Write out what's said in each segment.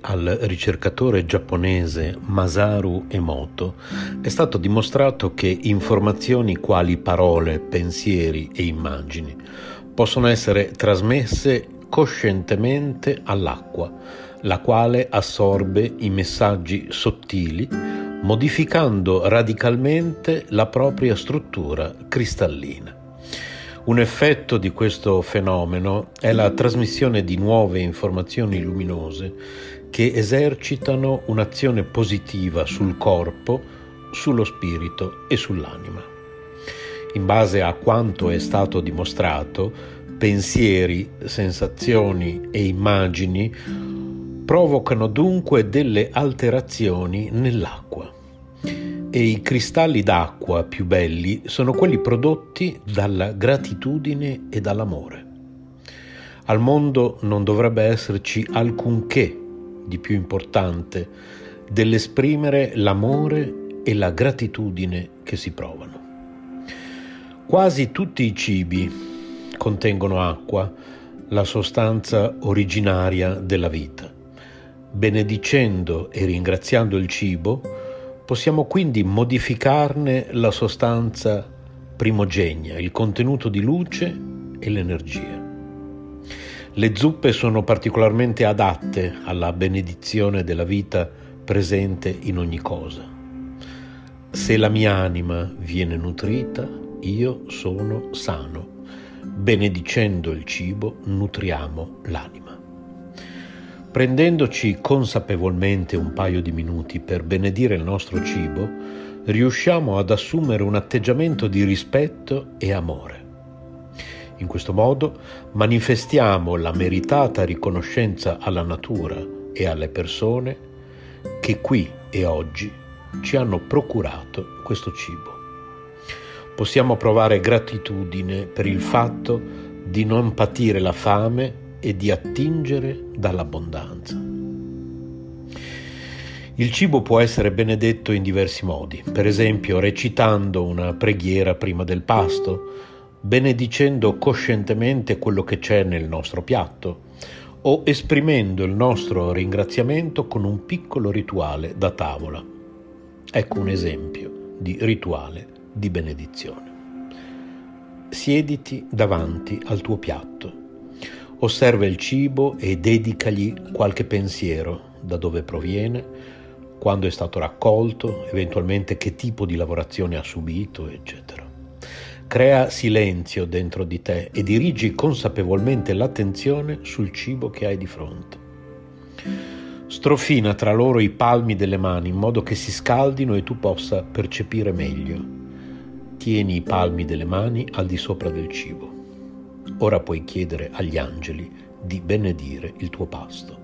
Al ricercatore giapponese Masaru Emoto è stato dimostrato che informazioni quali parole, pensieri e immagini possono essere trasmesse coscientemente all'acqua, la quale assorbe i messaggi sottili modificando radicalmente la propria struttura cristallina. Un effetto di questo fenomeno è la trasmissione di nuove informazioni luminose che esercitano un'azione positiva sul corpo, sullo spirito e sull'anima. In base a quanto è stato dimostrato, pensieri, sensazioni e immagini provocano dunque delle alterazioni nell'acqua e i cristalli d'acqua più belli sono quelli prodotti dalla gratitudine e dall'amore. Al mondo non dovrebbe esserci alcunché di più importante dell'esprimere l'amore e la gratitudine che si provano. Quasi tutti i cibi contengono acqua, la sostanza originaria della vita. Benedicendo e ringraziando il cibo, Possiamo quindi modificarne la sostanza primogenia, il contenuto di luce e l'energia. Le zuppe sono particolarmente adatte alla benedizione della vita presente in ogni cosa. Se la mia anima viene nutrita, io sono sano. Benedicendo il cibo, nutriamo l'anima. Prendendoci consapevolmente un paio di minuti per benedire il nostro cibo, riusciamo ad assumere un atteggiamento di rispetto e amore. In questo modo manifestiamo la meritata riconoscenza alla natura e alle persone che qui e oggi ci hanno procurato questo cibo. Possiamo provare gratitudine per il fatto di non patire la fame e di attingere dall'abbondanza. Il cibo può essere benedetto in diversi modi, per esempio recitando una preghiera prima del pasto, benedicendo coscientemente quello che c'è nel nostro piatto o esprimendo il nostro ringraziamento con un piccolo rituale da tavola. Ecco un esempio di rituale di benedizione. Siediti davanti al tuo piatto Osserva il cibo e dedicagli qualche pensiero, da dove proviene, quando è stato raccolto, eventualmente che tipo di lavorazione ha subito, eccetera. Crea silenzio dentro di te e dirigi consapevolmente l'attenzione sul cibo che hai di fronte. Strofina tra loro i palmi delle mani in modo che si scaldino e tu possa percepire meglio. Tieni i palmi delle mani al di sopra del cibo. Ora puoi chiedere agli angeli di benedire il tuo pasto.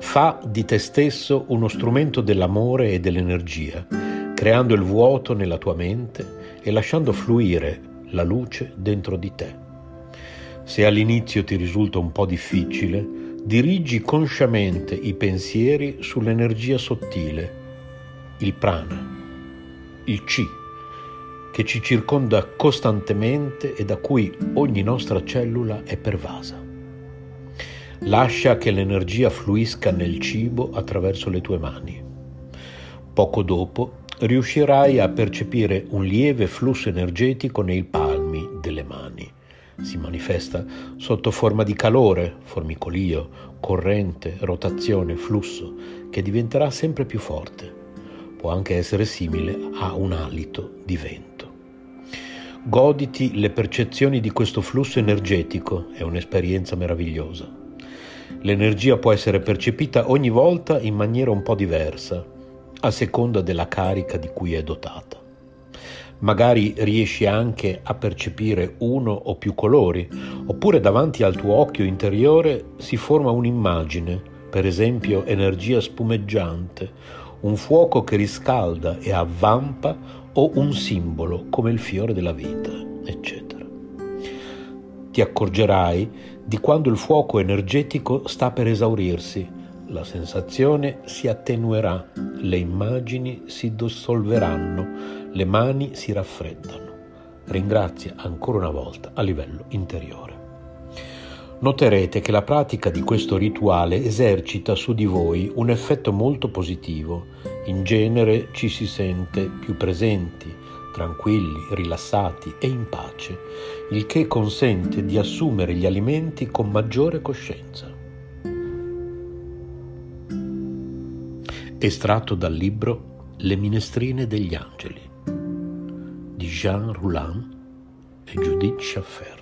Fa di te stesso uno strumento dell'amore e dell'energia, creando il vuoto nella tua mente e lasciando fluire la luce dentro di te. Se all'inizio ti risulta un po' difficile, dirigi consciamente i pensieri sull'energia sottile, il prana, il chi che ci circonda costantemente e da cui ogni nostra cellula è pervasa. Lascia che l'energia fluisca nel cibo attraverso le tue mani. Poco dopo riuscirai a percepire un lieve flusso energetico nei palmi delle mani, si manifesta sotto forma di calore, formicolio, corrente, rotazione, flusso, che diventerà sempre più forte. Può anche essere simile a un alito di vento. Goditi le percezioni di questo flusso energetico, è un'esperienza meravigliosa. L'energia può essere percepita ogni volta in maniera un po' diversa, a seconda della carica di cui è dotata. Magari riesci anche a percepire uno o più colori, oppure davanti al tuo occhio interiore si forma un'immagine, per esempio energia spumeggiante, un fuoco che riscalda e avvampa o un simbolo come il fiore della vita, eccetera. Ti accorgerai di quando il fuoco energetico sta per esaurirsi, la sensazione si attenuerà, le immagini si dissolveranno, le mani si raffreddano. Ringrazia ancora una volta a livello interiore. Noterete che la pratica di questo rituale esercita su di voi un effetto molto positivo. In genere ci si sente più presenti, tranquilli, rilassati e in pace, il che consente di assumere gli alimenti con maggiore coscienza. Estratto dal libro Le minestrine degli angeli di Jean Roulin e Judith Schaffer.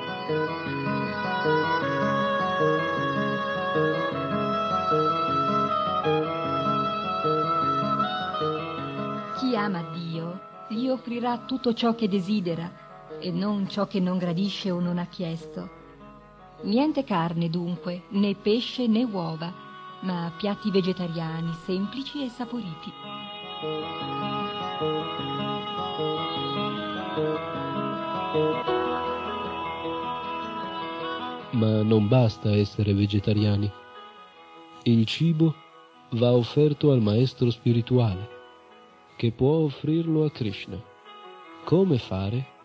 Chi ama Dio gli offrirà tutto ciò che desidera e non ciò che non gradisce o non ha chiesto. Niente carne dunque, né pesce né uova, ma piatti vegetariani semplici e saporiti. Ma non basta essere vegetariani. Il cibo va offerto al maestro spirituale, che può offrirlo a Krishna. Come fare?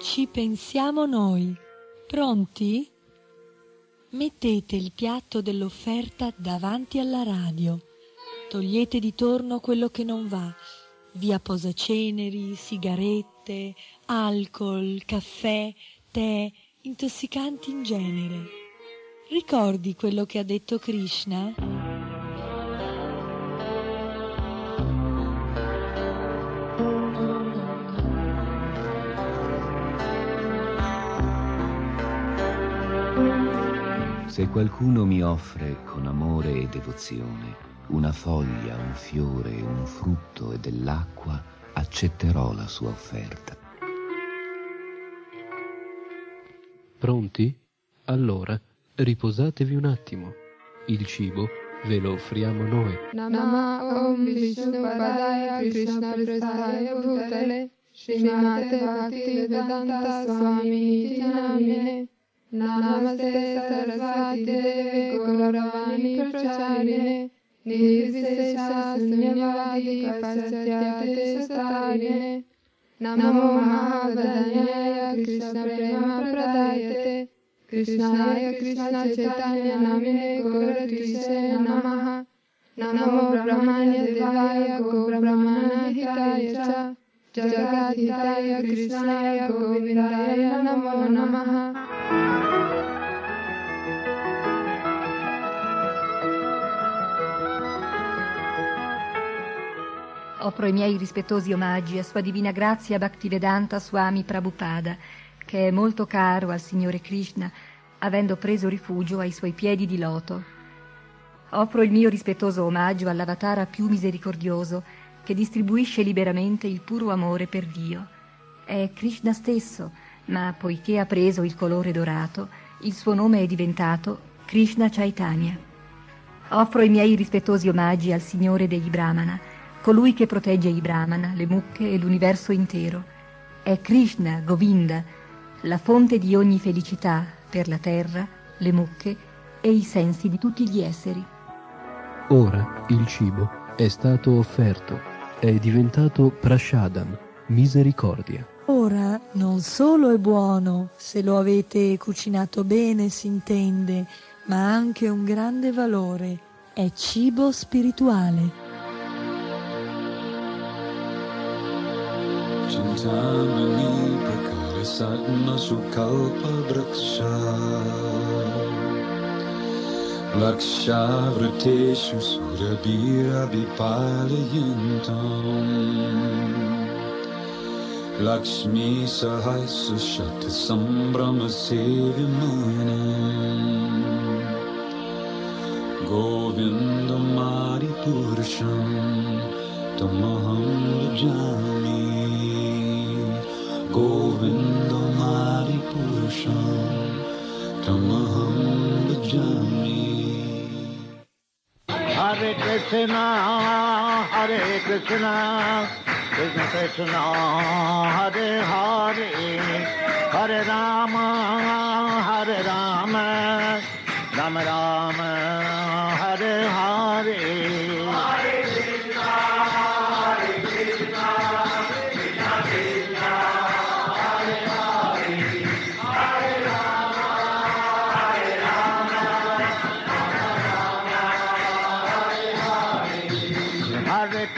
Ci pensiamo noi. Pronti? Mettete il piatto dell'offerta davanti alla radio. Togliete di torno quello che non va, via posaceneri, sigarette, alcol, caffè, tè, intossicanti in genere. Ricordi quello che ha detto Krishna? Se qualcuno mi offre con amore e devozione una foglia, un fiore, un frutto e dell'acqua, accetterò la sua offerta. Pronti? Allora, riposatevi un attimo. Il cibo ve lo offriamo noi. Nama Om Vishnu Padaya Krishna Prasaya Bhutale Srimate Bhakti Vedanta Swami Namine Namaste Sarasvati Deve Gauravani Pracharine Nirvisesha Sunyavadi Pasatyate Satarine नमो महागदन्याय कृष्णप्रेमप्रदायते कृष्णाय कृष्णचैतन्य नमिने गौरद्विषे नमः। नमो देवाय गोब्रह्मणहिताय च। जगद्धिताय, कृष्णाय गोविन्दाय नमो नमः। Offro i miei rispettosi omaggi a Sua Divina Grazia Bhaktivedanta Swami Prabhupada, che è molto caro al Signore Krishna, avendo preso rifugio ai suoi piedi di loto. Offro il mio rispettoso omaggio all'avatara più misericordioso, che distribuisce liberamente il puro amore per Dio. È Krishna stesso, ma poiché ha preso il colore dorato, il suo nome è diventato Krishna Chaitanya. Offro i miei rispettosi omaggi al Signore degli Brahmana, colui che protegge i Brahmana, le mucche e l'universo intero. È Krishna, Govinda, la fonte di ogni felicità per la terra, le mucche e i sensi di tutti gli esseri. Ora il cibo è stato offerto, è diventato prashadam, misericordia. Ora non solo è buono, se lo avete cucinato bene si intende, ma ha anche un grande valore, è cibo spirituale. Swamini Prakara Satna Sukalpa Braksha Laksha Vrateshu Surabira Bipali Lakshmi Sahasa Shatta Sambrahma Sevimana Govindamari Purusham Tamaham गोविन्दमारि पुरुषं तमहं भजामि। हरे कृष्ण हरे कृष्ण कृष्ण कृष्ण, हरे हरे हरे राम हरे राम राम राम।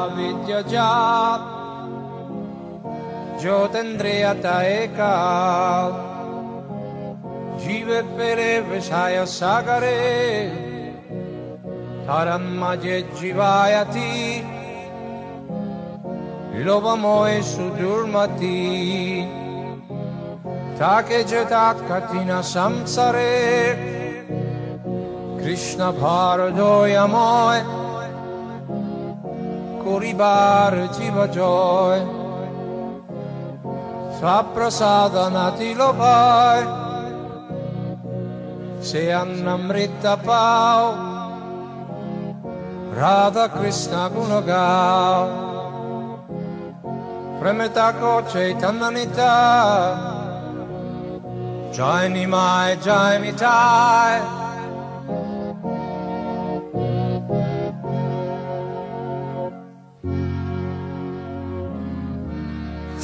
अविद्यजात् ज्योतिन्द्रियत एका जीवेत्पेरे विषाय सागरे तरन्मजे जीवायति লোভময় সুদুর্মতি তাকে যেতাত কঠিন সংসারে কৃষ্ণ ভারদয়ময় Kuribar Jiva Joy Saprasadanati Lopai Seannamrita Pau Radha Krishna Gunagau Premetako Chaitananita Jai Nimai Jai Mitai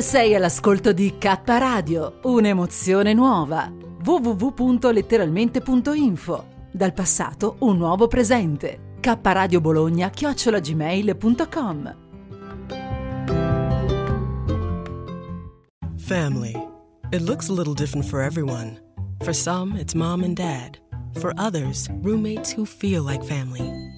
Sei all'ascolto di K Radio, un'emozione nuova. www.letteralmente.info. Dal passato un nuovo presente. K Radio Bologna chiocciolagmail.com. Family. It looks a little different for everyone. For some, it's mom and dad. For others, roommates who feel like family.